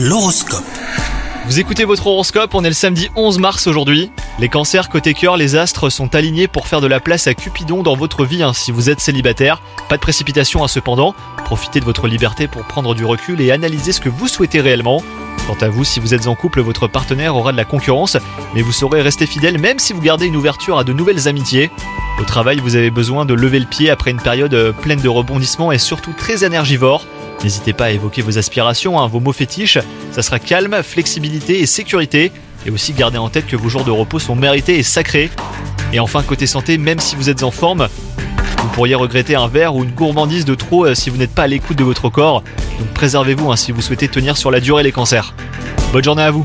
L'horoscope. Vous écoutez votre horoscope, on est le samedi 11 mars aujourd'hui. Les cancers côté cœur, les astres sont alignés pour faire de la place à Cupidon dans votre vie hein, si vous êtes célibataire. Pas de précipitation hein, cependant, profitez de votre liberté pour prendre du recul et analyser ce que vous souhaitez réellement. Quant à vous, si vous êtes en couple, votre partenaire aura de la concurrence, mais vous saurez rester fidèle même si vous gardez une ouverture à de nouvelles amitiés. Au travail, vous avez besoin de lever le pied après une période euh, pleine de rebondissements et surtout très énergivore. N'hésitez pas à évoquer vos aspirations, hein, vos mots fétiches. Ça sera calme, flexibilité et sécurité. Et aussi gardez en tête que vos jours de repos sont mérités et sacrés. Et enfin, côté santé, même si vous êtes en forme, vous pourriez regretter un verre ou une gourmandise de trop euh, si vous n'êtes pas à l'écoute de votre corps. Donc préservez-vous hein, si vous souhaitez tenir sur la durée les cancers. Bonne journée à vous